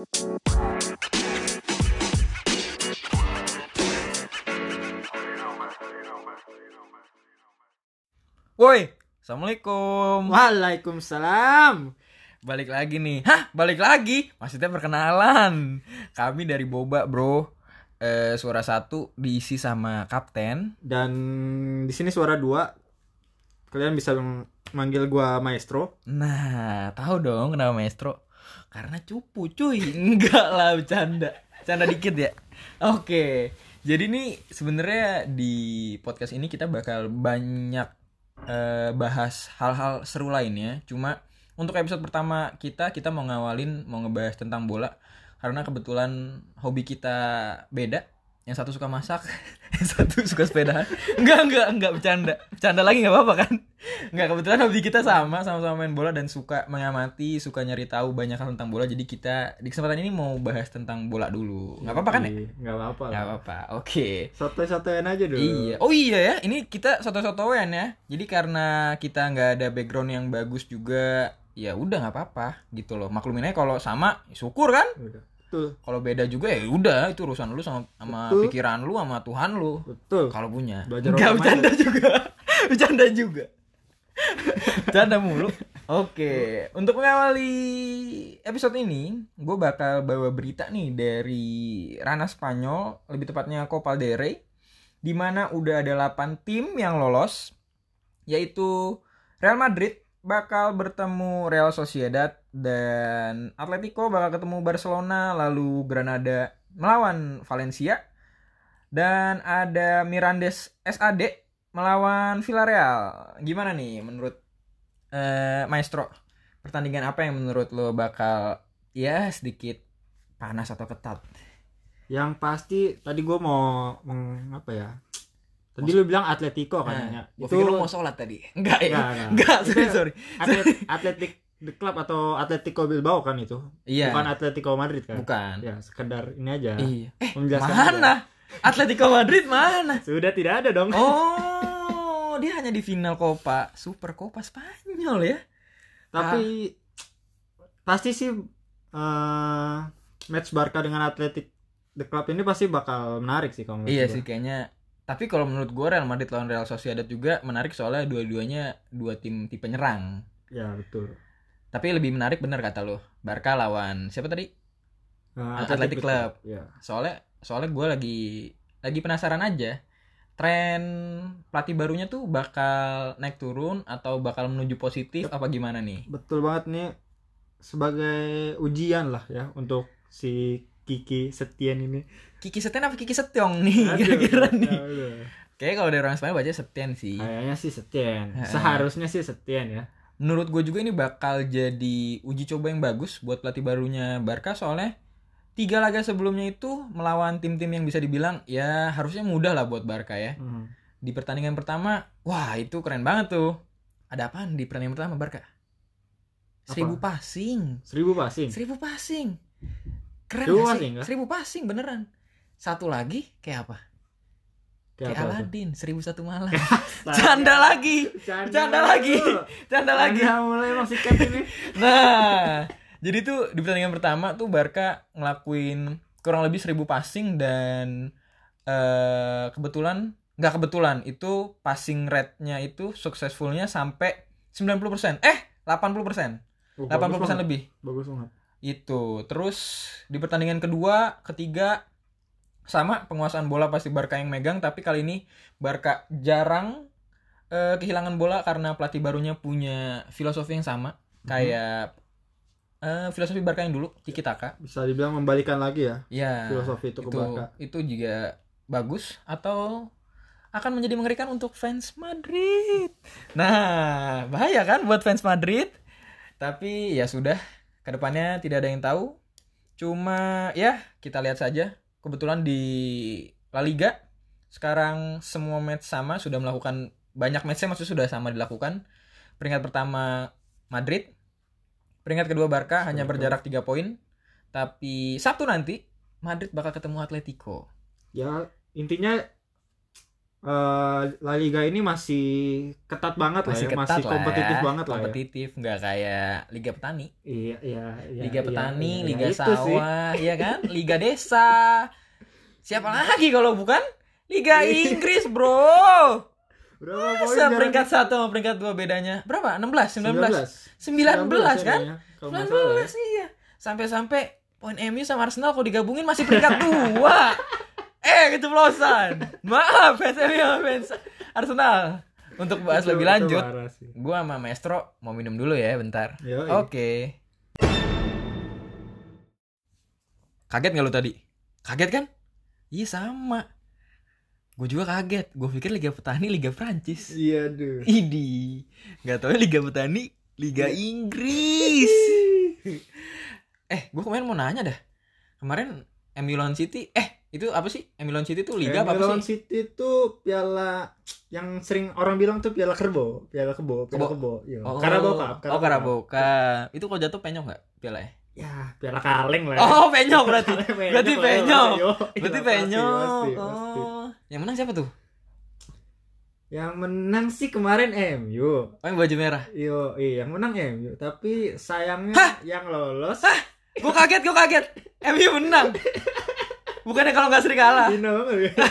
Woi, assalamualaikum. Waalaikumsalam. Balik lagi nih. Hah, balik lagi? Maksudnya perkenalan. Kami dari Boba, bro. Eh, suara satu diisi sama kapten. Dan di sini suara dua. Kalian bisa manggil gua maestro. Nah, tahu dong kenapa maestro? Karena cupu, cuy. Enggak lah, bercanda. Bercanda dikit ya. Oke. Jadi nih sebenarnya di podcast ini kita bakal banyak eh, bahas hal-hal seru lainnya. Cuma untuk episode pertama kita kita mau ngawalin mau ngebahas tentang bola karena kebetulan hobi kita beda. Yang satu suka masak, yang satu suka sepeda. Enggak, enggak, enggak bercanda. Bercanda lagi nggak apa-apa kan? Enggak, kebetulan hobi kita sama, sama-sama main bola dan suka mengamati, suka nyari tahu banyak hal tentang bola. Jadi kita di kesempatan ini mau bahas tentang bola dulu. Nggak apa-apa kan ya? Nggak apa-apa. Nggak apa-apa. Oke. Sotoy-sotoyan aja dulu. Iya. Oh iya ya, ini kita soto-sotoan ya. Jadi karena kita nggak ada background yang bagus juga, ya udah nggak apa-apa gitu loh. Maklumin aja kalau sama, ya syukur kan. Udah. Betul. Kalau beda juga ya udah itu urusan lu sama sama Betul. pikiran lu sama Tuhan lu. Betul. Kalau punya. Belajar Nggak orang bercanda juga. bercanda juga. bercanda mulu. Oke, untuk mengawali episode ini, gue bakal bawa berita nih dari ranah Spanyol, lebih tepatnya Copa del Rey, di mana udah ada 8 tim yang lolos, yaitu Real Madrid bakal bertemu Real Sociedad dan Atletico bakal ketemu Barcelona, lalu Granada melawan Valencia, dan ada Mirandes SAD melawan Villarreal. Gimana nih menurut eh, Maestro? Pertandingan apa yang menurut lo bakal ya sedikit panas atau ketat? Yang pasti tadi gua mau meng, apa ya? Tadi lu bilang Atletico kan ya. gue pikir lo mau sholat tadi. Enggak ya? Enggak, enggak. Enggak, sorry, Itu sorry. atlet, Atletik the club atau Atletico Bilbao kan itu. Iya. Bukan Atletico Madrid kan. Bukan. Ya, sekedar ini aja. Iya. Eh, mana? Atletico Madrid mana? Sudah tidak ada dong. Oh, dia hanya di final Copa Super Copa Spanyol ya. Tapi pasti sih eh match Barca dengan Atletic the Club ini pasti bakal menarik sih kalau Iya gua. sih kayaknya. Tapi kalau menurut gue Real Madrid lawan Real Sociedad juga menarik soalnya dua-duanya dua tim tipe nyerang. Ya betul. Tapi lebih menarik bener kata lo. Barca lawan siapa tadi? Eh, Athletic the Club. Ya. Soalnya soalnya gue lagi lagi penasaran aja. Tren pelatih barunya tuh bakal naik turun atau bakal menuju positif apa gimana nih? Betul banget nih sebagai ujian lah ya untuk si Kiki Setien ini. Kiki Setian apa Kiki Setyong nih kira-kira nih? aduh. Kayaknya kalau dari orang Spanyol baca Setian sih. Kayaknya sih Setien. Seharusnya sih Setien ya. Menurut gue juga ini bakal jadi uji coba yang bagus buat pelatih barunya Barca soalnya tiga laga sebelumnya itu melawan tim-tim yang bisa dibilang ya harusnya mudah lah buat Barca ya. Hmm. di pertandingan pertama wah itu keren banget tuh. Ada apaan di pertandingan pertama Barca? Seribu passing. Seribu passing. seribu passing. Keren Seribu gak sih? passing, seribu passing beneran. Satu lagi kayak apa kayak, apa? Aladin seribu satu malam canda lagi Canda canda lagi canda lagi Anda mulai sikat ini. Nah, jadi tuh di pertandingan pertama tuh Barca ngelakuin kurang lebih 1000 passing dan eh kebetulan nggak kebetulan itu passing rate-nya itu successfulnya sampai 90%. Eh, 80%. Oh, 80% bagus banget. lebih. Bagus banget. Itu. Terus di pertandingan kedua, ketiga sama penguasaan bola pasti Barca yang megang tapi kali ini Barca jarang eh, kehilangan bola karena pelatih barunya punya filosofi yang sama kayak eh, filosofi Barca yang dulu Tiki Taka. Bisa dibilang membalikan lagi ya Ya. filosofi itu ke Barca. itu juga bagus atau akan menjadi mengerikan untuk fans Madrid. Nah, bahaya kan buat fans Madrid. Tapi ya sudah, ke depannya tidak ada yang tahu. Cuma ya kita lihat saja. Kebetulan di La Liga sekarang semua match sama sudah melakukan banyak matchnya maksudnya sudah sama dilakukan. Peringkat pertama Madrid, peringkat kedua Barca hanya berjarak 3 poin. Tapi Sabtu nanti Madrid bakal ketemu Atletico. Ya intinya eh, La Liga ini masih ketat banget Masih lah ya, ketat masih lah kompetitif ya. banget lah ya. Kompetitif, nggak kayak Liga Petani. Iya, iya, iya. Liga iya, Petani, iya, Liga itu sih. Sawah, iya kan? Liga Desa. Siapa lagi kalau bukan Liga Inggris, Bro? Berapa poin Masa peringkat satu sama peringkat dua bedanya? Berapa? 16, 19. 19 19 kan? kayaknya, kalau nggak salah ya. 19 iya. Sampai-sampai poin MU sama Arsenal kalau digabungin masih peringkat 2. Eh, keceplosan. Maaf fans MU fans Arsenal. Untuk bahas Itu- lebih lanjut, gua sama Maestro mau minum dulu ya bentar. Oke. Kaget nggak lu tadi? Kaget kan? Iya sama. Gue juga kaget. Gue pikir Liga Petani Liga Prancis. Iya, duh. Idi. Gak tau Liga Petani Liga Inggris. eh, gue kemarin mau nanya dah. Kemarin MU lawan City, eh itu apa sih? Lawan City tuh liga apa, sih? City itu piala yang sering orang bilang tuh piala kerbo, piala kebo, piala Kebo. kebo. Iya. Oh, Carabao Cup, Oh, Carabao Cup. Itu kalau jatuh penyok nggak piala ya? Ya, piala kaleng lah. Oh, penyok berarti. Penyok Berarti penyok. yo. Berarti Iya, penyok. Oh. Yang menang siapa tuh? Yang menang sih kemarin MU. Oh, yang baju merah. Yo, iya, yang menang MU. Tapi sayangnya Hah? yang lolos Gue kaget, gue kaget. MU menang. Bukannya kalau nggak sering kalah. Dino banget.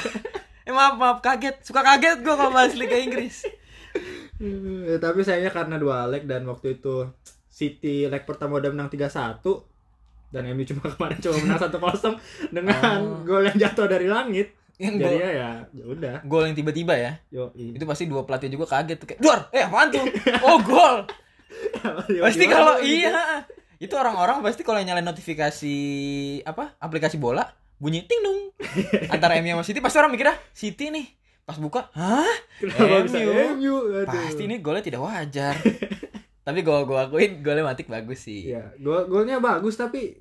Eh maaf, maaf kaget. Suka kaget gue kalau bahas Liga Inggris. Eh, tapi sayangnya karena dua leg dan waktu itu City leg pertama udah menang 3-1 dan MU cuma kemarin cuma menang 1-0 dengan Oh. gol yang jatuh dari langit. Yang Jadi gol, ya ya udah. gol yang tiba-tiba ya. Yo, Itu pasti dua pelatih juga kaget tuh kayak, "Duar, eh apaan tuh? Oh, gol." pasti kalau iya. Itu orang-orang pasti kalau nyalain notifikasi apa? Aplikasi bola bunyi ting dong. Antara MU sama City pasti orang mikir ah, City nih. Pas buka, "Hah? Kenapa bisa MU? MU? Aduh. Pasti ini golnya tidak wajar." Tapi gol gua akuin golnya Matik bagus sih. Ya, gol golnya bagus tapi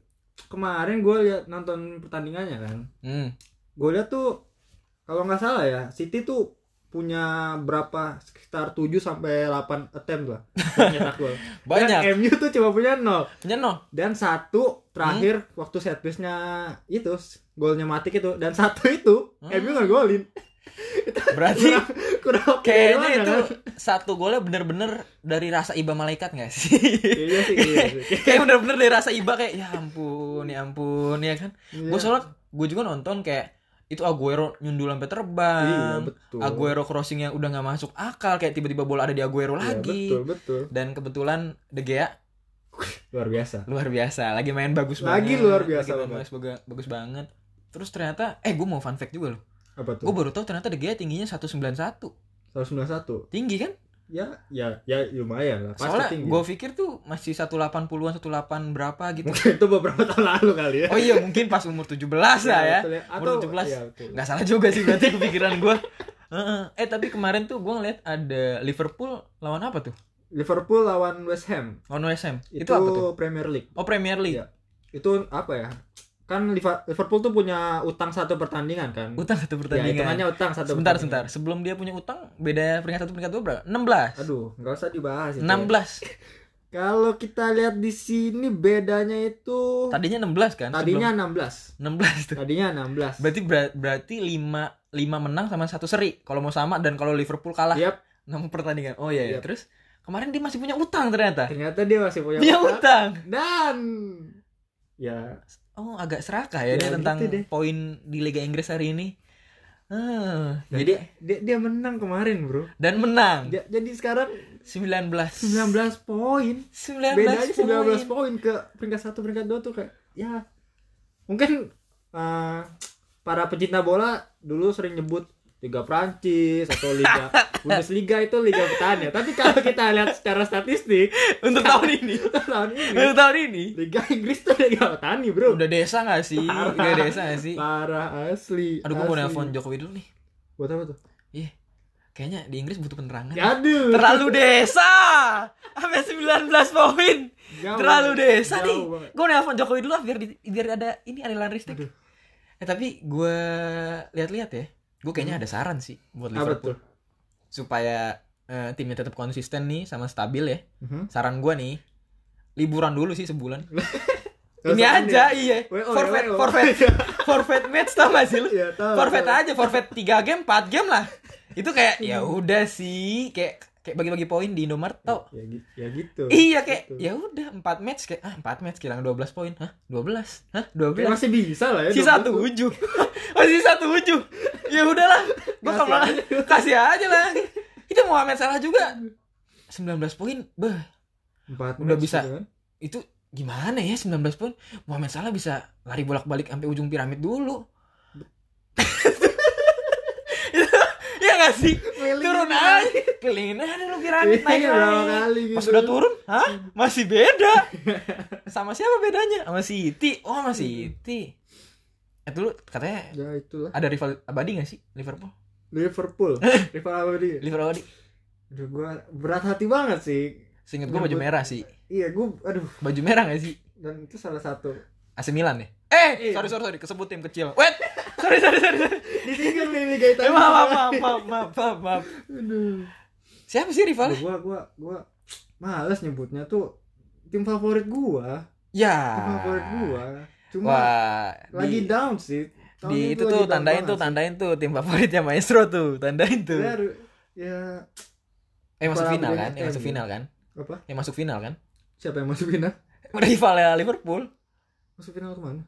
kemarin gue lihat nonton pertandingannya kan. Hmm. Gue lihat tuh kalau nggak salah ya, City tuh punya berapa sekitar 7 sampai 8 attempt lah nyetak gol. Banyak. Dan MU tuh cuma punya 0 Punya nol. dan satu terakhir waktu set piece-nya itu golnya Matik itu dan satu itu Hmm. MU nggak golin. Berarti Kurang, kurang oke kayaknya itu kan? satu golnya bener-bener dari rasa iba malaikat gak sih? Iya sih, iya sih. kayak bener-bener dari rasa iba kayak ya ampun, ya ampun ya kan. Iya. Gue soalnya gue juga nonton kayak itu Aguero nyundul sampai terbang. Iya, betul. Aguero crossing yang udah nggak masuk akal kayak tiba-tiba bola ada di Aguero Iya, lagi. betul, betul. Dan kebetulan De Gea Luar biasa. luar biasa, lagi main bagus Lagi banget. luar biasa Lagi main bagus, bagus banget. Terus ternyata eh gue mau fun fact juga loh. Apa tuh? Gue baru tahu ternyata De Gea tingginya 191. 191. Tinggi kan? Ya, ya, ya lumayan lah. Pasti Soalnya tinggi. gue pikir tuh masih 180-an, 18 berapa gitu. Mungkin itu beberapa tahun lalu kali ya. Oh iya mungkin pas umur 17 lah ya. betul ya. Umur Atau 17. iya, betul. Nggak salah juga sih berarti kepikiran gue. eh tapi kemarin tuh gue ngeliat ada Liverpool lawan apa tuh? Liverpool lawan West Ham. Lawan West Ham. Itu, Itu, apa tuh? Premier League. Oh Premier League. Iya. Itu apa ya? Kan Liverpool tuh punya utang satu pertandingan kan? Utang satu Ya, pertandingan. hitungannya utang satu sebentar, sebentar. Sebelum dia punya utang, beda peringkat satu peringkat dua berapa? 16. Aduh, nggak usah dibahas itu. 16. ya. Kalau kita lihat di sini bedanya itu Tadinya 16 kan? tadinya 16. Sebelum- 16 tuh. Tadinya 16. Berarti ber- berarti 5 5 menang sama satu seri. Kalau mau sama dan kalau Liverpool kalah Yap, 6 pertandingan. Oh iya, iya. Yap. Terus kemarin dia masih punya utang ternyata. ternyata dia masih punya Dia utang. utang. Dan ya Oh, agak serakah ya, Ya, dia gitu tentang deh. poin di Liga Inggris hari ini. Ah, dan jadi dia, dia menang kemarin, Bro. dan menang Dia- jadi sekarang 19 19 poin. 19 Bedanya 19 poin. poin ke peringkat 1 peringkat 2 tuh kayak ya mungkin eh, para pecinta bola dulu sering nyebut Liga Prancis atau Liga Bundesliga itu Liga Petani. Tapi kalau kita lihat secara statistik Untuk tahun ini. tahun ini Untuk tahun ini. Liga Inggris tuh Liga Petani, Bro. Udah desa gak sih? Parah. Udah desa gak sih? Parah asli. Aduh, gue mau nelfon Jokowi dulu nih. Buat apa tuh? Iya. Kayaknya di Inggris butuh penerangan. Aduh. Terlalu desa. Sampai 19 poin. Jauh Terlalu banget. desa Jauh nih. banget. Gue nelfon Jokowi dulu ah, biar di- biar ada ini aliran listrik. Aduh. Eh tapi gue lihat-lihat ya. Gue kayaknya ada saran sih buat. Apa Liverpool tuh? supaya eh, timnya tetap konsisten nih sama stabil ya. Mhm. Saran gue nih liburan dulu sih sebulan. Ini aja iya. Ya, forfeit WO. forfeit forfeit match tau gak sih lu? Iya, forfeit aja, forfeit 3 game, 4 game lah. itu kayak ya udah sih kayak kayak bagi-bagi poin di Indomaret tau? ya, ya gitu. Iya kayak Gitu. ya udah 4 match kayak ah 4 match kilang 12 poin. Hah 12 hah Kayak 12 masih bisa lah ya sisa 12. tujuh. Masih sisa tujuh. Ya udahlah kalau aja. kasih aja lah itu Muhammad Salah juga. 19 poin beh Empat Udah match bisa. gitu kan. itu gimana ya 19 poin? Muhammad Salah bisa lari bolak-balik sampai ujung piramid dulu nggak sih? Turun aja. Kelilingin aja piramid naik Iya, berapa lagi kali gitu. Pas udah turun? Hah? Masih beda. Sama siapa bedanya? Sama City oh sama City eh dulu katanya ya itulah. ada rival abadi gak sih? Liverpool? Liverpool. Rival apa dia Liverpool abadi. Aduh gua berat hati banget sih. Seinget gue baju merah sih. Iya gua aduh. Baju merah gak sih? Dan itu salah satu. AC Milan ya? Eh Iya. sorry sorry sorry. Kesebut tim kecil. Wait sorry sorry sorry, ditinggal nih Liga Eh, Italia maaf maaf maaf maaf maaf maaf, aduh. Siapa sih rival gua gua gua males nyebutnya tuh tim favorit gua. Ya. Tim favorit gua. Cuma wah lagi di, down sih. Tahun di itu tuh tandain tuh tandain tuh tim favoritnya maestro tuh tandain tuh. Ya, ya eh masuk final kan? yang masuk final kan? Apa? Yang masuk final kan? Siapa yang masuk final? Rivalnya Liverpool. Masuk final ke mana?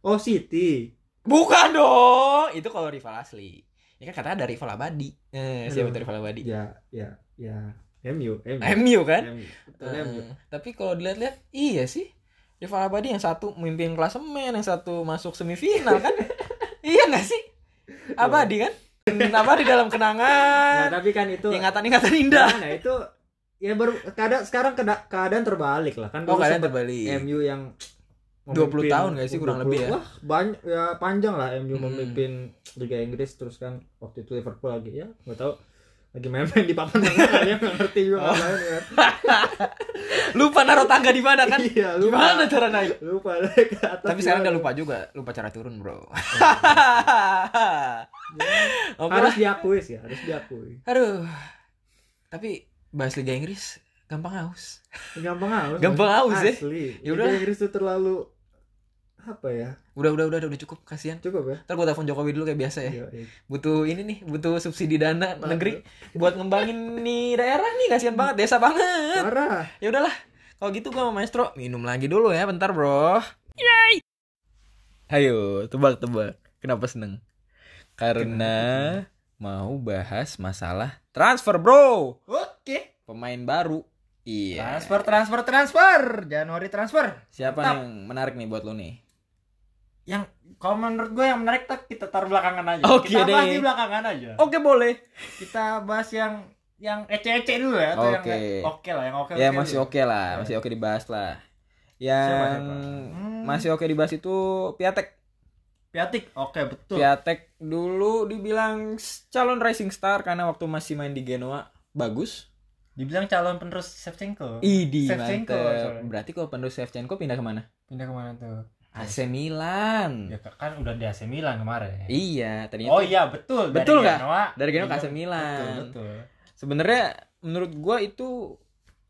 Oh City bukan dong. Itu kalau rival asli. Ya kan katanya ada rival abadi. Eh, siapa tuh rival abadi? Ya ya ya. MU MU MU kan? MU Eh, MU tapi kalau dilihat-lihat iya sih. Rival abadi yang satu memimpin klasemen yang satu masuk semifinal kan? Iya nggak sih? Abadi kan? Abadi dalam Nah, kenangan tapi kan itu ingatan-ingatan indah. Nah, itu ya baru keadaan sekarang keadaan terbalik lah. Kan oh sempat terbalik. MU yang 20 tahun nggak sih, kurang 20 lebih ya? Wah, banyak ya panjang lah MU Hmm. memimpin Liga Inggris terus kan waktu itu Liverpool lagi ya nggak tahu lagi main-main di papan tengah kalian nggak ngerti juga Oh. ya. lupa naruh tangga di mana kan Iya, lupa. gimana cara naik Lupa naik ke atas. tapi sekarang udah gimana. lupa juga lupa cara turun bro Ya, Oke harus diakui sih, harus diakui. aduh tapi bahas Liga Inggris gampang haus Gampang aus. Gampang Mas. aus, ya? Asli. Ya Liga udah. Inggris tuh terlalu apa ya? udah udah udah udah cukup kasihan Cukup ya? ntar gue telepon Jokowi dulu kayak biasa ya Iya, iya. butuh ini nih butuh subsidi dana Parah. negeri buat ngembangin nih daerah nih kasihan banget desa banget Parah. ya udahlah kalau gitu gua sama maestro minum lagi dulu ya bentar bro Yay! ayo tebak-tebak kenapa seneng karena mau bahas masalah transfer bro Oke. pemain baru iya Transfer, transfer, transfer. Januari transfer. siapa nih yang menarik nih buat lo nih Yang kalau menurut gue yang menarik tuh kita taruh belakangan aja. Oke kita bahas deh. di belakangan aja. oke boleh Kita bahas yang yang ece-ece dulu ya atau yang Oke. oke lah, yang oke. ya masih oke lah Ya. masih oke dibahas lah yang Siapa, siapa? Hmm. masih oke dibahas itu Piatek Piatik. Oke, betul. Piatek dulu dibilang calon rising star karena waktu masih main di Genoa bagus. Dibilang calon penerus Shevchenko. Idi Shevchenko. Berarti kalau penerus Shevchenko pindah ke mana? Pindah ke mana tuh? AC Milan. Ya kan udah di AC Milan kemarin. Iya, tadinya Oh iya betul. Betul dari nggak? Dari Genoa ke AC Betul, Milan. betul. Sebenarnya menurut gua itu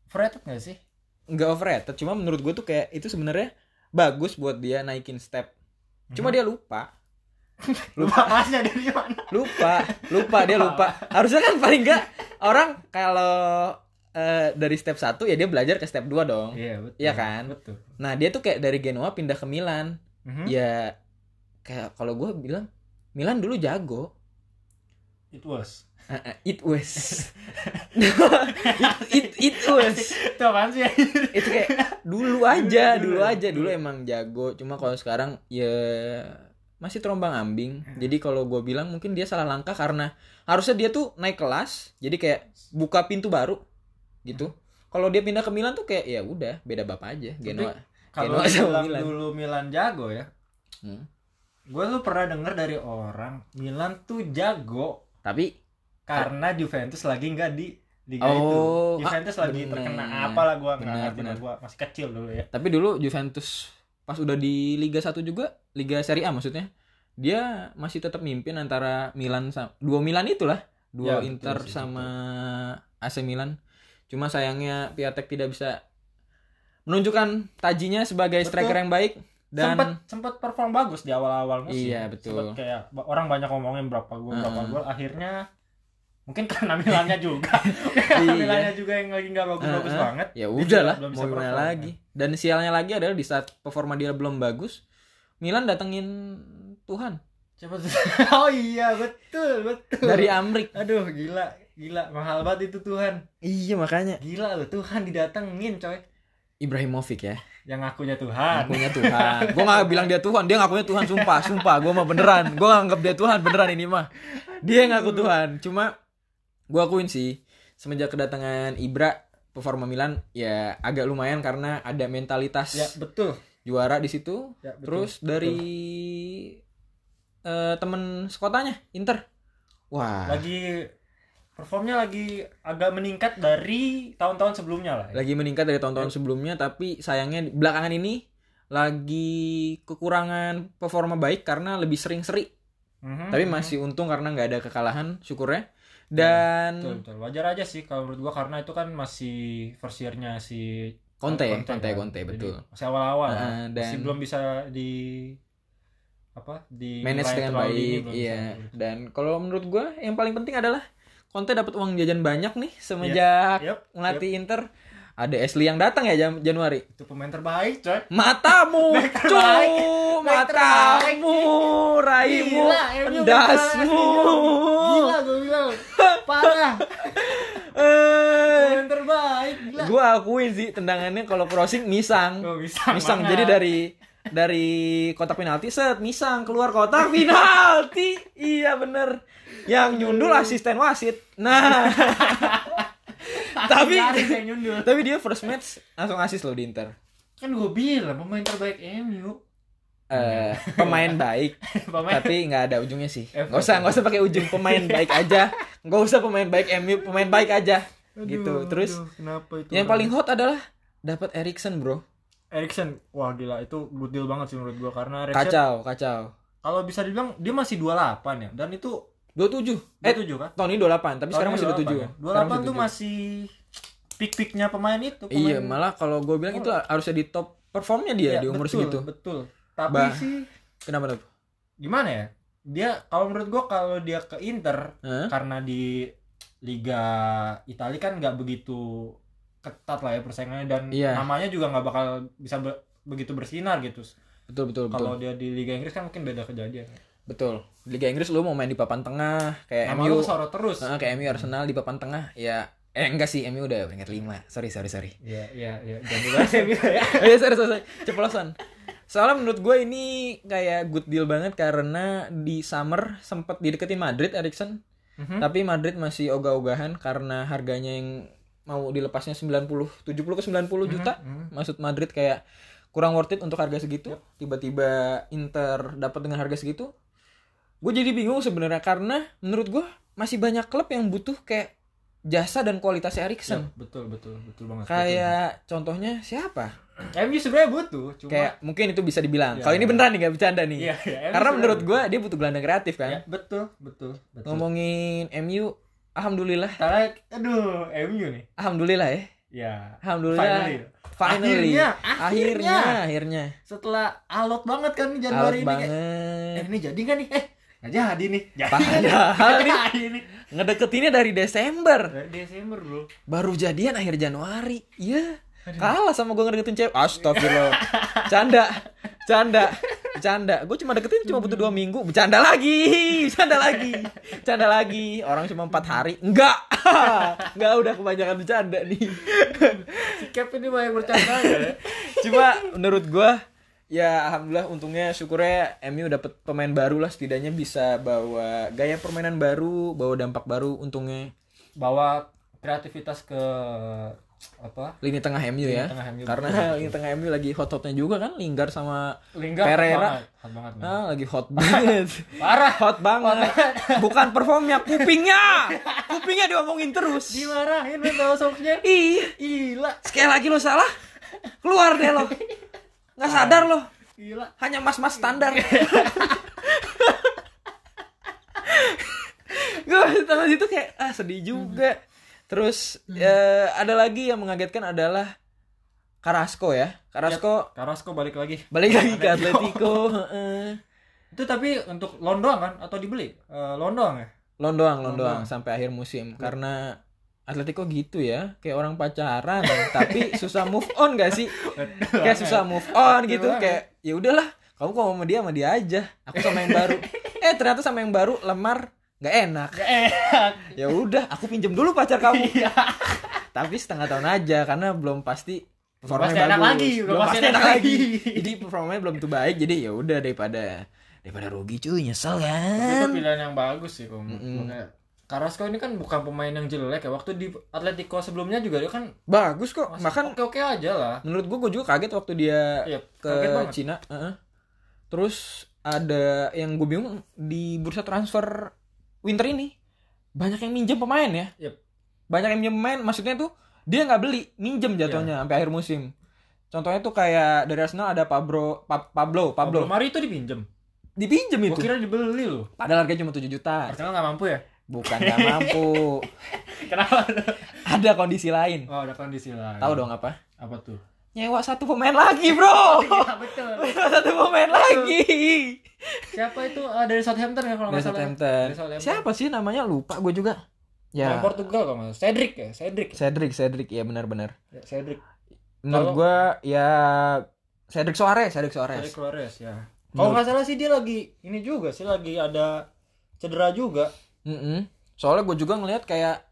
Overrated nggak sih? nggak overrated, cuma menurut gua tuh kayak itu sebenarnya bagus buat dia naikin step. Cuma dia lupa. lupa masnya dari mana? lupa lupa dia lupa harusnya kan paling enggak orang kalau eh, dari step 1 ya dia belajar ke step 2 dong Iya betul. Iya kan? Betul. nah dia tuh kayak dari Genoa pindah ke Milan Mhm. ya kayak kalau gue bilang Milan dulu jago It was. Eh, eh, it was it, it, it was Itu apaan sih? itu kayak dulu aja Dulu, dulu aja dulu dulu. emang jago cuma kalau sekarang ya masih terombang ambing jadi kalau gue bilang mungkin dia salah langkah karena harusnya dia tuh naik kelas jadi kayak buka pintu baru gitu kalau dia pindah ke Milan tuh kayak ya udah beda bapak aja Genoa Kalau bilang Milan. dulu Milan jago ya. Hmm. Gue tuh pernah denger dari orang Milan tuh jago tapi karena Juventus lagi nggak di liga Oh, itu. ah, Juventus lagi bener. terkena apalah gua nggak ngerti gua masih kecil dulu ya. tapi dulu Juventus pas udah di Liga 1 juga Liga Serie A maksudnya dia masih tetap mimpin antara Milan sama dua Milan itulah Ya, dua betul Inter sih, sama AC Milan cuma sayangnya Piatek tidak bisa menunjukkan tajinya sebagai Betul. striker yang baik dan sempet sempet perform bagus di awal-awal musim. Iya, betul. Sempet kayak orang banyak ngomongin berapa gol berapa Heeh. gol akhirnya mungkin karena Milannya juga karena Iya. Milannya juga yang lagi nggak bagus-bagus Heeh. banget Ya Dia udah juga lah, belum mau gimana lagi. Dan sialnya lagi adalah di saat performa dia belum bagus, Milan datengin Tuhan Siapa tuh? oh iya betul betul dari Amrik. aduh gila gila mahal banget itu Tuhan Iya makanya gila loh Tuhan didatengin coy Ibrahimovic ya. yang ngakunya Tuhan Ngakunya Tuhan. Gue gak bilang dia Tuhan, dia ngakunya Tuhan sumpah, sumpah. Gue mah beneran. Gue nganggap dia Tuhan beneran ini mah. Dia yang ngaku Tuhan. Cuma gue akuin sih semenjak kedatangan Ibra performa Milan ya agak lumayan karena ada mentalitas ya betul juara di situ. ya, betul. Terus dari eh, temen sekotanya Inter. Wah. lagi performnya lagi agak meningkat dari tahun-tahun sebelumnya lah ya. lagi meningkat dari tahun-tahun sebelumnya tapi sayangnya belakangan ini lagi kekurangan performa baik karena lebih sering seri Mhm, tapi mhm. masih untung karena nggak ada kekalahan syukurnya betul, dan betul wajar aja sih kalau menurut gua karena itu kan masih first year-nya si Conte Conte, Conte kan. Conte Jadi, betul masih awal-awal. Heeh, dan- masih belum bisa di apa di manage dengan baik iya dan kalau menurut gua yang paling penting adalah Conte dapat uang jajan banyak nih semenjak Yep, ngelatih Inter. Ada Ashley yang datang ya Jan- Januari? Itu pemain terbaik coy. Matamu Back terbaik. cu Back terbaik. matamu raimu endasmu. Gila gue bilang. Parah. Eh, pemain terbaik gila. Gua akuin sih tendangannya kalau crossing misang. Bisa misang banget. jadi dari dari kotak penalti set misang keluar kotak penalti. Iya bener. Yang nyundul asisten wasit. Nah. Tapi nyundul. tapi dia first match langsung asis loh di Inter. Kan gue bilang pemain terbaik MU Eh, pemain baik. Pemain. Tapi nggak ada ujungnya sih. Eh, nggak usah nggak usah pakai ujung pemain baik aja. Nggak usah pemain baik MU pemain baik aja. Aduh, gitu. Terus aduh, kenapa itu yang paling hot adalah dapat Erikson bro Erikson wah gila itu good deal banget sih menurut gua karena Erikson kacau kacau. kalau bisa dibilang dia masih 28 ya dan itu 27 eh 27 kan? Tahun ini 28 tapi sekarang masih 27 ya? 28 tuh masih peak-peaknya pemain itu pemain iya malah kalau gue bilang itu harusnya di top performnya dia Iya, di umur betul, segitu. betul. Tapi Bah. sih kenapa tuh gimana ya? Dia kalau menurut gua kalau dia ke Inter Hah? karena di Liga Italia kan nggak begitu ketat lah ya persaingannya dan Iya. namanya juga nggak bakal bisa be- begitu bersinar gitu betul betul betul kalau dia di Liga Inggris kan mungkin beda kejadian betul Liga Inggris lu mau main di papan tengah kayak nama MU lu sorot terus Heeh, kayak MU Arsenal di papan tengah ya eh enggak sih MU udah peringkat 5 sorry sorry sorry iya iya iya jangan dibahas ya Mil, ya Oh iya, sorry, sorry. Ceplosan. Soalnya menurut gue ini kayak good deal banget karena di summer sempat dideketin Madrid Erikson. Mhm. Tapi Madrid masih ogah-ogahan karena harganya yang mau dilepasnya 90, 70 ke 90 juta. Mhm. Maksud Madrid kayak kurang worth it untuk harga segitu. Tiba-tiba Inter dapat dengan harga segitu. Gue jadi bingung sebenarnya karena menurut gue masih banyak klub yang butuh kayak jasa dan kualitas Ya, Erikson. betul betul betul banget Kayak contohnya siapa? betul. MU sebenarnya butuh cuma kayak mungkin itu bisa dibilang. Ya. Kalau ini beneran nih gak bercanda nih. iya, iya, MU Karena menurut gue dia butuh gelandang kreatif kan. ya, betul betul betul Ngomongin MU, alhamdulillah, Karena aduh MU nih alhamdulillah ya. ya Alhamdulillah. Finally. Finally. Akhirnya, akhirnya, akhirnya. akhirnya. setelah alot banget kan nih Alot Januari ini kayak, banget. eh ini jadi nggak nih eh nggak jadi nih jadi Padahal nih- jadi nih Ngedeketinnya dari Desember. Dari Desember bro Baru jadian akhir Januari. Iya. Kalah sama gue ngedeketin cewek. Astagfirullah. Canda. Canda. Bercanda. Gue cuma deketin cuma butuh dua minggu. Bercanda lagi. Bercanda lagi. Bercanda lagi. Orang cuma empat hari. Enggak. Enggak udah kebanyakan bercanda nih. si Cap ini banyak bercanda ya Cuma menurut gua ya alhamdulillah untungnya syukurnya MU dapat pemain baru lah setidaknya bisa bawa gaya permainan baru, bawa dampak baru untungnya bawa kreativitas ke apa lini tengah MU ya. tengah MU, Karena lini tengah MU lagi hot-hotnya juga kan Lingard sama Lingard Pereira. hot banget, hot banget men. ah lagi hot banget. parah hot banget. Bukan performnya, kupingnya. Kupingnya diomongin terus. dimarahin men sama soknya Iya, gila sekali lagi lo salah, keluar deh lo. Nggak sadar lo. gila hanya mas-mas standar. gue sama situ kayak ah sedih juga. Terus eh, ada lagi yang mengagetkan adalah Carrasco ya. Carrasco Carrasco balik lagi balik lagi ke Atletico. Itu tapi untuk loan doang kan atau dibeli Eh, loan doang ya Loan doang, loan Loan doang doang. sampai akhir musim karena Atletico gitu ya, kayak orang pacaran tapi susah move on gak sih? kayak susah move on gitu kayak ya udahlah, kamu kok sama dia sama dia aja. Aku sama yang baru. eh ternyata sama yang baru lemar nggak enak. Gak enak. Ya udah, aku pinjem dulu pacar kamu. tapi setengah tahun aja karena belum pasti performanya pasti enak bagus. lagi, belum pasti enak lagi. lagi. jadi performanya belum tuh baik, jadi ya udah daripada daripada rugi cuy nyesel Tapi kan. itu pilihan yang bagus sih kok. Makanya Carrasco ini kan bukan pemain yang jelek ya. Waktu di Atletico sebelumnya juga dia kan Bagus kok, bahkan oke-oke aja lah. menurut gua gua juga kaget waktu dia Iya, ke banget. Cina heeh. terus ada yang gue bingung di bursa transfer winter ini banyak yang minjem pemain ya Yep. banyak yang minjem pemain maksudnya tuh dia nggak beli minjem Iya. jatuhnya sampai akhir musim contohnya tuh kayak dari Arsenal ada Pablo Pa- Pablo Pablo Mari itu dipinjem. dipinjem Gua itu kira dibeli loh. padahal harganya cuma 7 juta Arsenal nggak mampu ya? bukan nggak mampu Kenapa? ada kondisi lain Oh, ada kondisi lain. tahu dong apa Apa tuh? Nyewa satu pemain lagi bro Iya, betul. nyewa satu pemain lagi Siapa itu? Ah, dari Southampton ya kalau dari nggak salah. Southampton. Dari Southampton. Siapa sih namanya lupa gue juga. Ya. Ya. Portugal kalau nggak. Cedric ya, Cedric. Cedric, Cedric ya benar-benar. Ya, Cedric. Menurut Kalau- gue ya Cedric Suarez, Cedric Cedric Suarez. Ya. Kalau nggak salah sih dia lagi ini juga sih lagi ada cedera juga. Mm-mm. Soalnya gue juga ngelihat kayak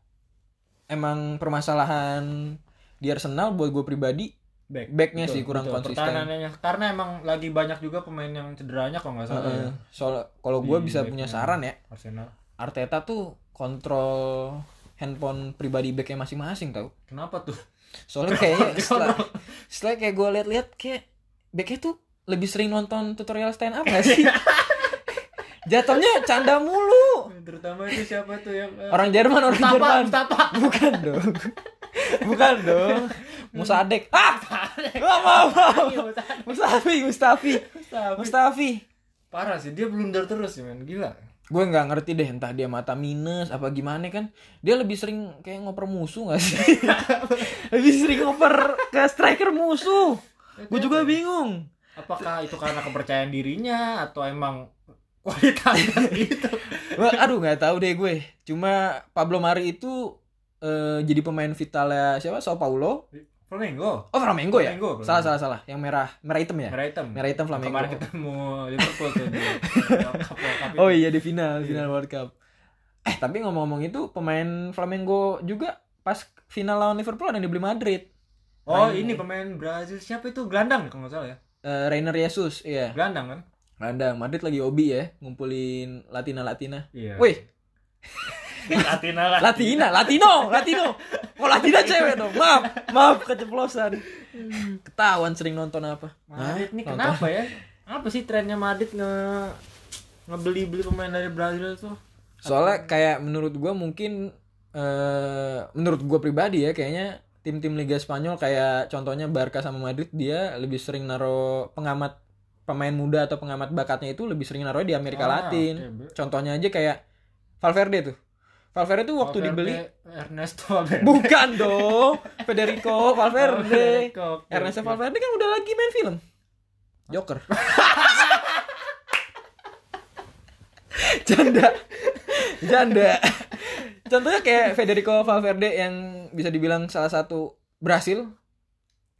emang permasalahan di Arsenal buat gue pribadi Back. backnya Betul, sih kurang betul. konsisten. Pertahanannya karena emang lagi banyak juga pemain yang cederanya kalau nggak salah Heeh. ya. Soalnya kalau gue bisa punya saran ya, Arsenal. Arteta tuh kontrol handphone pribadi backnya masing-masing tau. Kenapa tuh? Soalnya kayaknya setelah, setelah kayak gue liat-liat kayak backnya tuh lebih sering nonton tutorial stand up gak sih? Jatuhnya canda mulu. Terutama itu siapa tuh yang eh, Orang Jerman, orang Jerman. Mustafa. Bukan dong. Bukan dong. Musadek. Ah! Gak mau, mau. Mustafi, Mustafi. Mustafi. Parah sih dia blunder terus sih men, gila. Gue nggak ngerti deh entah dia mata minus apa gimana kan. Dia lebih sering kayak ngoper musuh gak sih? lebih sering ngoper ke striker musuh. Gue juga bingung. Apakah itu karena kepercayaan dirinya atau emang kualitasnya gitu? Aduh nggak tahu deh gue. Cuma Pablo Mari itu eh, jadi pemain vitalnya siapa? Sao Paulo. Flamengo. Oh Flamengo ya? Flamengo, Flamengo. Salah salah salah. Yang merah merah hitam ya? Merah hitam. Merah hitam Flamengo. Kemarin ketemu Liverpool tuh di World Cup, World Cup itu. Oh iya di final Iya. final World Cup. Eh tapi ngomong-ngomong itu pemain Flamengo juga pas final lawan Liverpool ada yang dibeli Madrid. Oh, Main- ini pemain Brazil siapa itu? Gelandang kalau nggak salah ya. Eh Rainer Jesus, iya. Gelandang kan? Ada Madrid lagi hobi ya, ngumpulin Latina Latina. Iya. Wih, Latina lah. Latina, Latino, Latino. Oh Latina cewek dong. Maaf, maaf keceplosan. Ketahuan sering nonton apa? Madrid nih Nonton. kenapa ya? Apa sih trennya Madrid nge ngebeli-beli pemain dari Brazil tuh? Soalnya kayak menurut gua mungkin eh menurut gua pribadi ya kayaknya tim-tim Liga Spanyol kayak contohnya Barca sama Madrid dia lebih sering naro pengamat pemain muda atau pengamat bakatnya itu lebih sering naruh di Amerika Ah, Latin. Be. Contohnya aja kayak Valverde tuh. Valverde tuh waktu Valverde, dibeli Ernesto Valverde. bukan dong Federico Valverde. Federico, oke, Ernesto. Valverde kan udah lagi main film. Joker. Janda. Janda. Contohnya kayak Federico Valverde yang bisa dibilang salah satu berhasil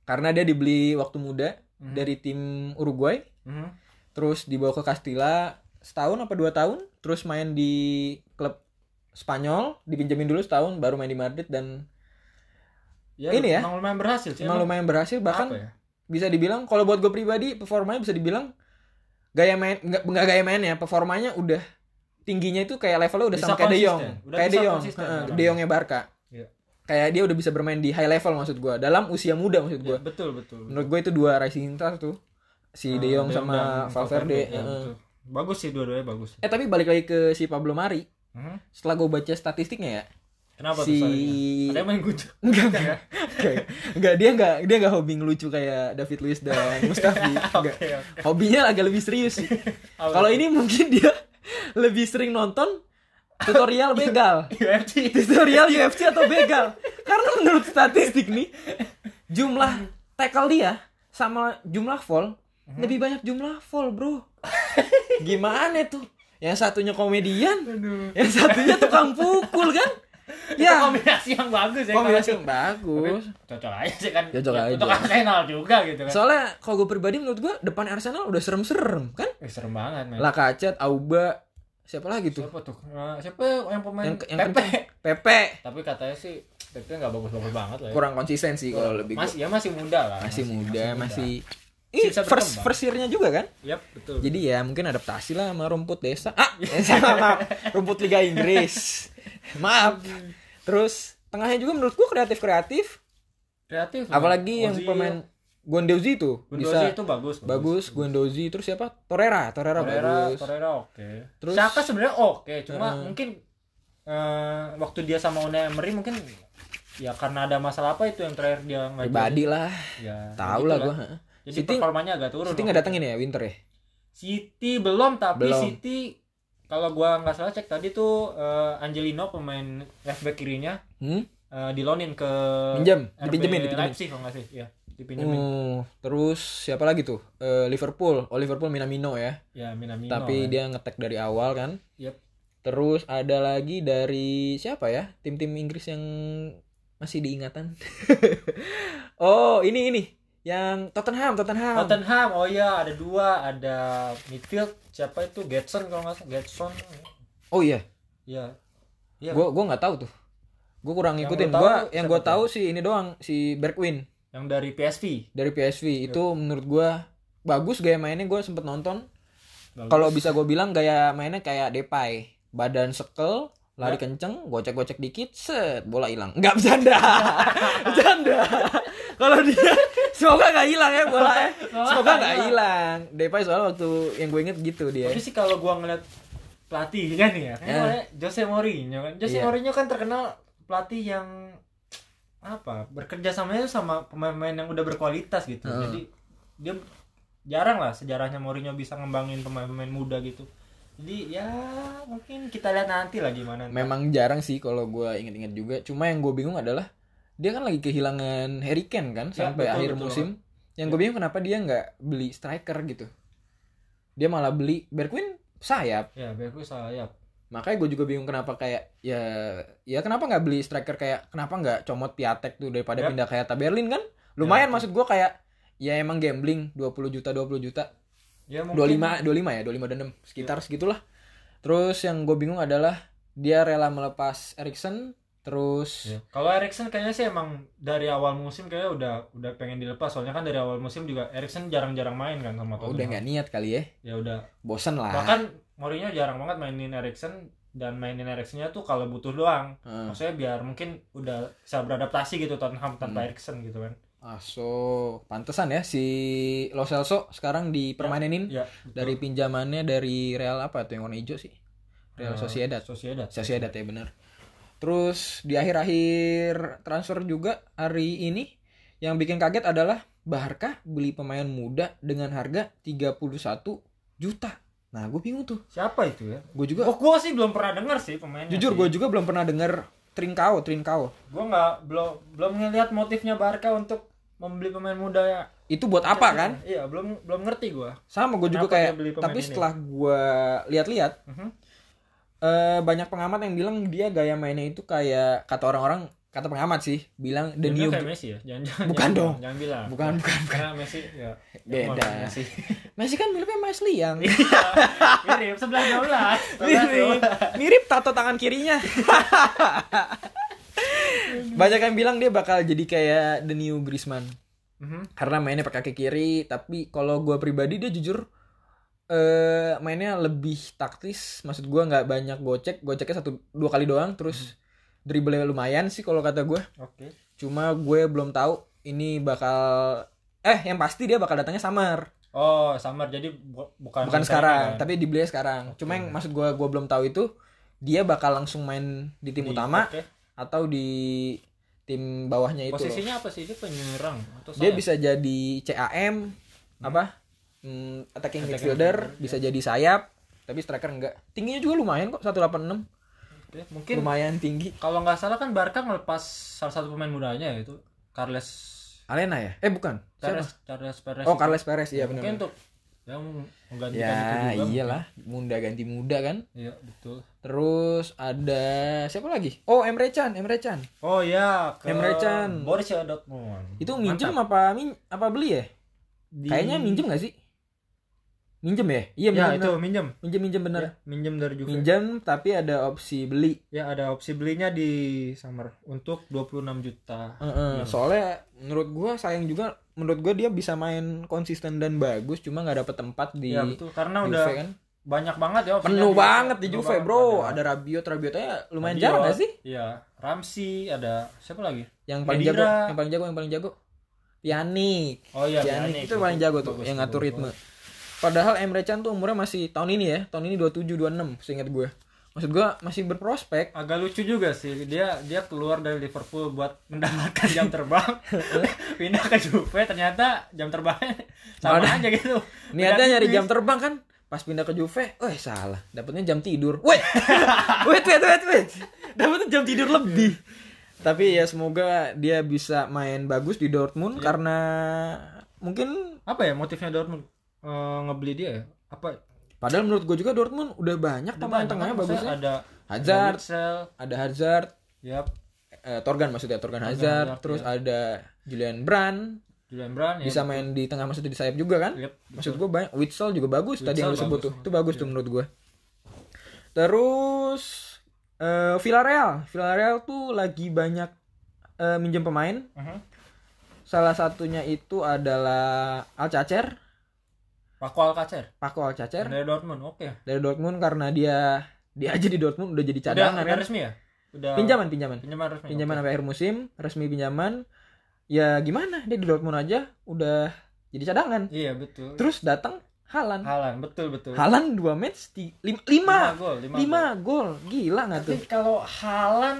karena dia dibeli waktu muda Mhm. dari tim Uruguay, Mhm. terus dibawa ke Castilla setahun apa dua tahun, terus main di Spanyol, dipinjemin dulu setahun, baru main di Madrid dan Ya, Ini ya. Emang lumayan berhasil sih. emang lumayan berhasil bahkan ya? bisa dibilang kalau buat gue pribadi performanya bisa dibilang gaya main nggak nggak gaya mainnya performanya udah tingginya itu kayak levelnya udah Bisa sama kayak De Jong kayak De Jong. De Jongnya Barca Iya. kayak dia udah bisa bermain di high level maksud gue dalam usia muda maksud Ya, gue betul betul. menurut gue itu dua rising star tuh si De Ah, Jong De sama dan Valverde ya, betul. Bagus sih dua-duanya bagus. eh tapi balik lagi ke si Pablo Mari Mhm. setelah gue baca statistiknya ya Kenapa si tuh? Ada yang main gucu. enggak enggak enggak, enggak dia enggak dia enggak hobi ngelucu kayak David Luiz dan Mustafi enggak Oke, oke. hobinya agak lebih serius sih Kalau ini mungkin dia lebih sering nonton tutorial begal. UFC. tutorial UFC atau begal. Karena menurut statistik nih, jumlah tackle dia sama jumlah fall lebih banyak jumlah fall, Bro. Gimana tuh? Yang satunya komedian yang satunya tukang pukul kan Itu ya kombinasi yang bagus ya. kombinasi yang bagus Cocok aja sih kan. Cocok Ya, aja. Untuk Arsenal juga gitu kan. soalnya kalau gue pribadi menurut gue depan Arsenal udah serem-serem kan Eh, serem banget men. Lacazette Auba siapa lagi tuh Siapa tuh? Eh, siapa yang pemain yang yang Pepe? kenceng. Pepe Tapi katanya sih Pepe nggak bagus-bagus banget lah. Ya. kurang konsisten sih kalau lebih masih ya masih muda lah. masih muda masih Masih Ih, first first year-nya juga kan? Yap, betul. jadi ya mungkin adaptasi lah sama rumput desa. Ah! Sama maaf. rumput Liga Inggris. Maaf. Terus tengahnya juga menurut gua kreatif kreatif apalagi yang pemain Guendouzi Gundosi bisa itu bagus. bagus. Guendouzi terus siapa? Torreira Torreira, Torreira, bagus. Torreira oke. Terus- Saka sebenarnya? Oke, cuma Eh. mungkin eh, waktu dia sama Unai Emery mungkin ya karena ada masalah apa itu yang terakhir dia nggak pribadi lah. Ya, tahu lah gitulah. Jadi City- performanya agak turun. City nggak datengin ya Winter ya City belum tapi Belum. City kalau gua nggak salah cek tadi tuh eh, Angelino pemain left back kirinya hmm? eh, dilonin ke Minjem, dipinjemin, dipinjemin. Leipzig kalau nggak sih ya dipinjemin Oh, terus siapa lagi tuh Eh, Liverpool oh Liverpool Minamino ya ya Minamino tapi kan. dia ngetek dari awal kan Yep. terus ada lagi dari siapa ya tim-tim Inggris yang masih diingatan oh ini ini yang Tottenham Tottenham. Tottenham oh iya ada dua ada midfield siapa itu? Getson kalau nggak salah Getson oh iya. Ya Iya. gua gua nggak tahu tuh. Gua kurang Yang ngikutin. gua yang gua tahu sih ini doang si Bergwijn. Yang dari PSV dari PSV itu menurut gua bagus gaya mainnya gua sempet nonton. Kalau bisa gue bilang gaya mainnya kayak Depay. Badan sekel Ya. lari kenceng gocek-gocek dikit set bola hilang. Nggak bercanda. Bercanda kalau dia semoga nggak hilang ya bola ya. Semoga nggak hilang. Depay soalnya waktu yang gue inget gitu dia. Tapi sih kalau gua ngeliat pelatihnya nih ya kan Ya. namanya Jose Mourinho kan. Jose Iya. Mourinho kan terkenal pelatih yang apa bekerja samanya sama pemain-pemain yang udah berkualitas gitu. Heeh. jadi dia jarang lah sejarahnya Mourinho bisa ngembangin pemain-pemain muda gitu. Jadi ya mungkin kita lihat nanti lah gimana. Memang jarang sih kalau gue inget-inget juga. Cuma yang gue bingung adalah dia kan lagi kehilangan Harry Kane kan Ya, sampai betul, akhir betul. musim. yang gue bingung kenapa dia nggak beli striker gitu. Dia malah beli Bergwijn sayap. Ya bagus sayap. Makanya gue juga bingung kenapa kayak ya ya kenapa nggak beli striker kayak kenapa nggak comot Piatek tuh daripada Yap. pindah kayak Berlin kan? Lumayan Ya. maksud gue kayak ya emang gambling 20 juta 20 juta. Ya mungkin. 25 25 ya 25 dan 6 sekitar segitulah. Terus yang gue bingung adalah dia rela melepas Erikson terus Ya. Kalau Erikson kayaknya sih emang dari awal musim kayaknya udah udah pengen dilepas soalnya kan dari awal musim juga Erikson jarang-jarang main kan sama oh, udah Tottenham. nggak niat kali ya Ya udah. bosen lah Bahkan Mourinho jarang banget mainin Erikson dan mainin Eriksonnya tuh kalau butuh doang. Heeh. Maksudnya biar mungkin udah bisa beradaptasi gitu Tottenham tanpa Hmm. Erikson gitu kan. ah so pantesan ya si Lo Celso sekarang dipermanenin Ya, dari pinjamannya dari Real apa tuh yang warna hijau sih Real Eh, Sociedad Sociedad. Sociedad ya bener terus di akhir-akhir transfer juga hari ini yang bikin kaget adalah Barca beli pemain muda dengan harga 31 juta nah gue bingung tuh Siapa itu ya? gue juga Oh, gua sih belum pernah dengar sih pemainnya. jujur gue juga belum pernah denger Trincao Trincao gua nggak belum belum ngelihat motifnya Barca untuk membeli pemain muda ya. itu buat apa kan Iya, belum belum ngerti gua. sama gue juga kayak tapi ini? setelah gue lihat-lihat Mhm. Eh, banyak pengamat yang bilang dia gaya mainnya itu kayak kata orang-orang kata pengamat sih bilang the new kayak Messi ya? Jangan, jangan, Bukan jangan, dong. Jangan bilang. bukan bukan Karena Messi ya Beda. Messi. Messi kan miripnya Mas Liang Mirip sebelah dua belas. mirip mirip tato tangan kirinya banyak yang bilang dia bakal jadi kayak the new Griezmann Mhm. karena mainnya pakai kaki kiri tapi kalau gue pribadi dia jujur eh mainnya lebih taktis. Maksud gue nggak banyak gocek. Goceknya satu dua kali doang. Terus dribble lumayan sih kalau kata gue Oke. cuma gue belum tahu ini bakal eh yang pasti dia bakal datangnya summer Oh, Samar. Jadi bu- bukan bukan sekarang kan? tapi dibeli sekarang. Cuma yang maksud gue gue belum tahu itu dia bakal langsung main di tim Di- utama oke. atau di tim bawahnya itu. Loh. Posisinya apa sih? Dia penyerang atau dia bisa jadi CAM apa Hmm, attacking Attacking midfielder bisa jadi sayap tapi striker enggak tingginya juga lumayan kok 186 Oke, Mungkin lumayan tinggi kalau nggak salah kan Barca ngelepas salah satu pemain mudanya yaitu Carles Alena ya eh bukan Siapa? Carles Carles Perez. oh itu. Carles Perez iya Mungkin benar untuk ya mau menggantikan Ya itu juga iyalah, muda ganti muda kan. iya betul Terus ada siapa lagi? Oh Emre Can, Emre Can. oh ya ke Emre Can. Borussia Dortmund Itu minjem apa min apa beli ya? Di- Kayaknya minjem gak sih? Minjem ya? Iya ya itu minjem Minjem minjem bener. Ya, minjem dari Juve Minjem tapi ada opsi beli. ya ada opsi belinya di summer untuk 26 juta Heeh, Soalnya menurut gua sayang juga menurut gua dia bisa main konsisten dan bagus cuma nggak dapet tempat di ya betul karena Juve udah kan. banyak banget ya Penuh di- banget di Juve, banget. Bro. Ada Rabiot, Rabiot aja lumayan Rabiot, jarang gak sih? Iya, Ramsey ada siapa lagi? Yang paling Khedira. jago, yang paling jago, yang paling jago. Pjanic. Oh iya, Pjanic Pjanic. itu paling jago tuh Bagus, yang bagus, ngatur bagus. ritme. Padahal Emre Can tuh umurnya masih tahun ini ya, tahun ini 27 26 seingat gue. Maksud gue masih berprospek. Agak lucu juga sih dia dia keluar dari Liverpool buat mendapatkan jam terbang, pindah ke Juve ternyata jam terbangnya sama Ada. aja gitu. Niatnya nyari jam terbang kan, pas pindah ke Juve, eh salah, dapetnya jam tidur. Wait, wait, wait, wait, wait, dapetnya jam tidur lebih. Tapi ya semoga dia bisa main bagus di Dortmund Iya. karena mungkin Apa ya motifnya Dortmund Eh, ngebeli dia ya? Apa? padahal menurut gue juga Dortmund udah banyak Udah pemain tengahnya bagusnya. Ada Hazard, Witsel, ada Hazard, yap, eh, Torgan maksudnya Torgan Hazard, Hazard, terus ya. ada Julian Brand Julian Brand ya. bisa main di tengah maksudnya di sayap juga kan? Yap, Maksud gue banyak Witsel juga bagus tadi yang lu sebut bagus. tuh. Itu bagus tuh menurut gue. Terus eh Villarreal, Villarreal tuh lagi banyak eh, minjem pemain. Mhm. Salah satunya itu adalah Alcacer, Paco Alcacer Paco Alcacer dari Dortmund. Oke. dari Dortmund karena dia dia aja di Dortmund udah jadi Udah, cadangan udah kan. resmi ya? Udah Pinjaman, pinjaman. pinjaman resmi. Pinjaman oke. sampai akhir musim, resmi pinjaman. Ya gimana? Dia di Dortmund aja udah jadi cadangan. Iya, betul. Terus datang Halan. Halan, betul betul. Halan dua match di lima, Lima lima, gol, lima, lima gol gila nggak tuh Tapi kalau Halan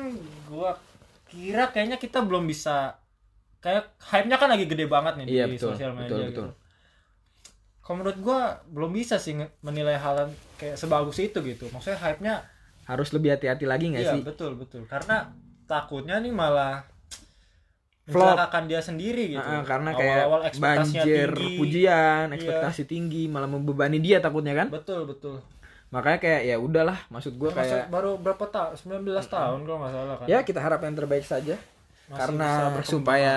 gua kira kayaknya kita belum bisa kayak hype-nya kan lagi gede banget nih iya di betul sosial media betul gitu. betul Kalau menurut gua belum bisa sih menilai Halan kayak sebagus itu gitu. Maksudnya hype-nya harus lebih hati-hati lagi nggak iya sih betul betul. Karena takutnya nih malah mencelakakan dia sendiri gitu. Nah, karena kayak Awal-awal ekspektasinya banjir tinggi. pujian Iya. ekspektasi tinggi malah membebani dia takutnya kan Betul betul. makanya kayak ya udahlah maksud gue Ya, maksud kayak baru berapa tahun? 19 tahun kalau nggak salah kan. ya kita harap yang terbaik saja Masih karena supaya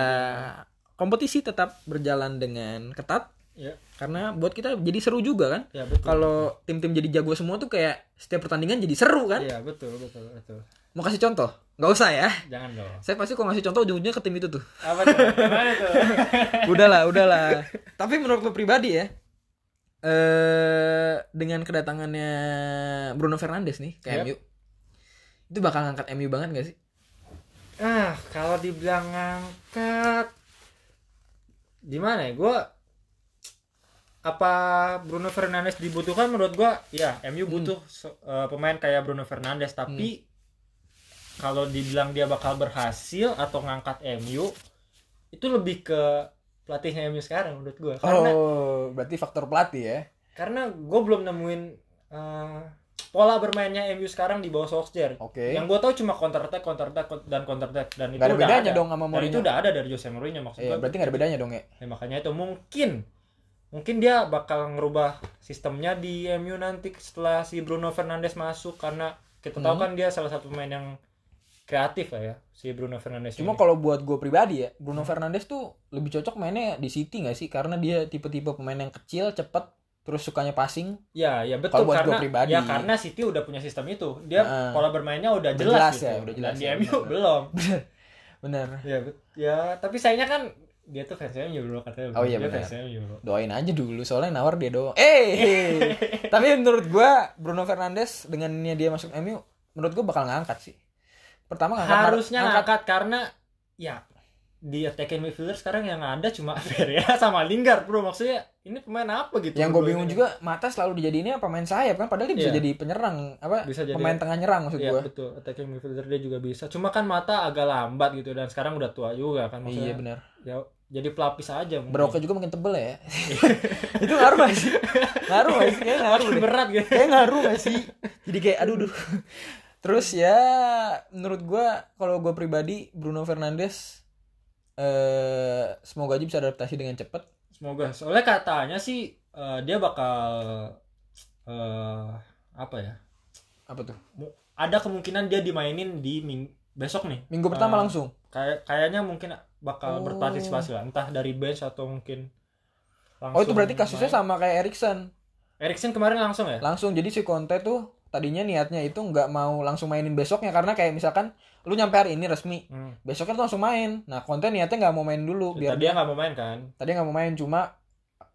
kompetisi tetap berjalan dengan ketat ya, karena buat kita jadi seru juga kan ya kalau tim-tim jadi jago semua tuh kayak setiap pertandingan jadi seru kan Iya, betul betul betul. mau kasih contoh nggak usah ya Jangan dong. saya pasti kalau ngasih contoh ujung-ujungnya ke tim itu tuh Apa tuh? Gimana tuh? udahlah udahlah tapi menurut lu pribadi ya eh dengan kedatangannya Bruno Fernandes nih ke Yap. MU itu bakal ngangkat MU banget gak sih ah, kalau dibilang ngangkat gimana ya? Gua apa Bruno Fernandes dibutuhkan menurut gua ya MU butuh se- eh, pemain kayak Bruno Fernandes tapi kalau dibilang dia bakal berhasil atau ngangkat MU itu lebih ke pelatihnya MU sekarang menurut gua karena oh berarti faktor pelatih ya karena gue belum nemuin eh, pola bermainnya MU sekarang di bawah Solskjaer. Oke. Yang gue tahu cuma counter attack, counter attack dan counter attack dan itu Gak ada udah bedanya ada. dong sama Dan Mourinho. itu udah ada dari Jose Mourinho maksud Iya, gua. berarti gak ada bedanya dong ya Ya, makanya itu mungkin mungkin dia bakal ngerubah sistemnya di MU nanti setelah si Bruno Fernandes masuk karena kita tahu Hmm. kan dia salah satu pemain yang kreatif lah ya si Bruno Fernandes. cuma kalau buat gue pribadi ya Bruno Fernandes tuh lebih cocok mainnya di City gak sih karena dia tipe-tipe pemain yang kecil cepet terus sukanya passing Ya, ya betul buat karena pribadi. ya karena City udah punya sistem itu. Dia Nah. pola bermainnya udah jelas, jelas gitu. ya, udah jelas Dan di ya, MU benar. belum. bener Ya, ya, tapi sayangnya kan dia tuh fans MU bro katanya. Oh, iya, dia benar. fans MU bro. doain aja dulu soalnya nawar dia doang eh tapi menurut gua Bruno Fernandes dengannya dia masuk MU menurut gua bakal ngangkat sih pertama ngangkat Harusnya ngangkat karena ya di attacking midfielder sekarang yang ada cuma Feria sama Lingard bro maksudnya ini pemain apa gitu yang gue bingung ini? juga mata selalu dijadiinnya pemain sayap kan padahal dia bisa Iya. jadi penyerang apa Bisa jadi- pemain tengah nyerang maksud Iya gua betul attacking midfielder dia juga bisa cuma kan mata agak lambat gitu dan sekarang udah tua juga kan maksudnya iya benar ya jadi pelapis aja mungkin. Juga makin tebel ya itu ngaruh gak sih ngaruh gak sih kayak ngaruh deh. berat gitu kayak ngaruh gak sih jadi kayak aduh duh terus ya menurut gua kalau gua pribadi Bruno Fernandes eh semoga aja bisa adaptasi dengan cepat Semoga. Soalnya katanya sih eh, dia bakal eh apa ya Apa tuh? ada kemungkinan dia dimainin di ming- besok nih Minggu pertama Eh, langsung. kayak kayaknya mungkin bakal Oh. berpartisipasi lah. Entah dari bench atau mungkin Oh itu berarti kasusnya main. sama kayak Erikson. Erikson kemarin langsung ya? Langsung. Jadi si Conte tuh tadinya niatnya itu nggak mau langsung mainin besoknya. Karena kayak misalkan lu nyampe hari ini resmi hmm. besoknya tuh langsung main. Nah Conte niatnya nggak mau main dulu biar dia nggak mau main kan? tadi nggak mau main. Cuma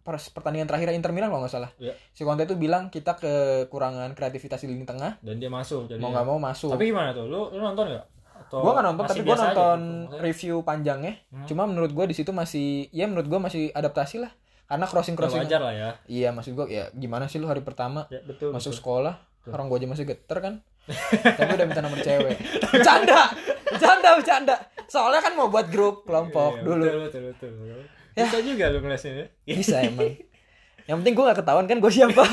pers- pertandingan terakhir Inter Milan kalau nggak salah. Iya. si Conte tuh bilang kita kekurangan kreativitas di lini tengah. Dan dia masuk jadi mau nggak mau masuk. Tapi gimana tuh? Lu lu nonton nggak Atau gue nggak nonton tapi gue nonton gitu? Review panjangnya. Hmm. cuma menurut gue di situ masih ya menurut gue masih adaptasi lah. Karena crossing Ya, crossing wajar lah ya. Iya maksud gue ya gimana sih lu hari pertama? Ya betul masuk betul. sekolah Betul. orang gue aja masih geter kan? Tapi udah minta nomor cewek. Bercanda! Bercanda bercanda! Soalnya kan mau buat grup kelompok Iya, dulu. betul betul betul, betul. bisa juga lu ngelesnya ya. Bisa emang. Yang penting gue gak ketahuan kan gue siapa.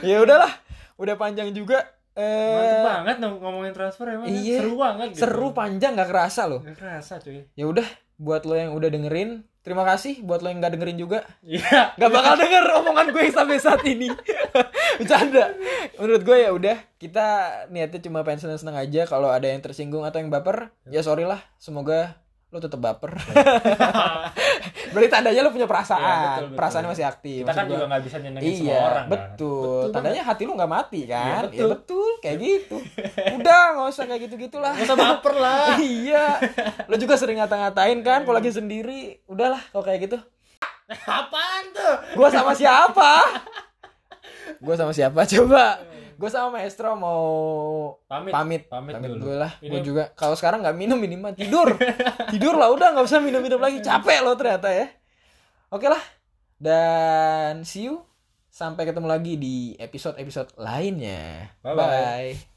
Ya udahlah udah panjang juga mantep eh banget dong ngomongin transfer emang ya. iya. seru banget gitu. seru panjang gak kerasa loh. Gak kerasa cuy. Ya udah buat lo yang udah dengerin terima kasih. Buat lo yang nggak dengerin juga. Iya. Nggak bakal denger omongan gue yang sampai saat ini. Bercanda. Menurut gue ya udah kita niatnya cuma pengen seneng seneng aja kalau ada yang tersinggung atau yang baper. Ya sorry lah semoga lo tetap baper berarti tandanya lo punya Iya, perasaan betul, betul. perasaannya masih aktif kita kan gua- juga nggak bisa nyenengin iya semua orang kan. betul, tandanya hati lu nggak mati kan Iya, ya betul. betul. Kayak gitu. Udah nggak usah kayak gitu gitulah Gak usah baper lah. Iya. Lo juga sering ngata-ngatain kan? Kalau lagi sendiri udahlah kalau kayak gitu. Apaan tuh? Gua sama siapa? Gua sama siapa? Coba? Gua sama Maestro mau pamit pamit. pamit, Pamit dulu dulu lah. Gua juga kalau sekarang nggak minum minimal tidur. tidur lah udah nggak usah minum-minum lagi. Capek lo ternyata ya. Oke lah. Dan see you sampai ketemu lagi di episode-episode lainnya. Bye-bye. Bye.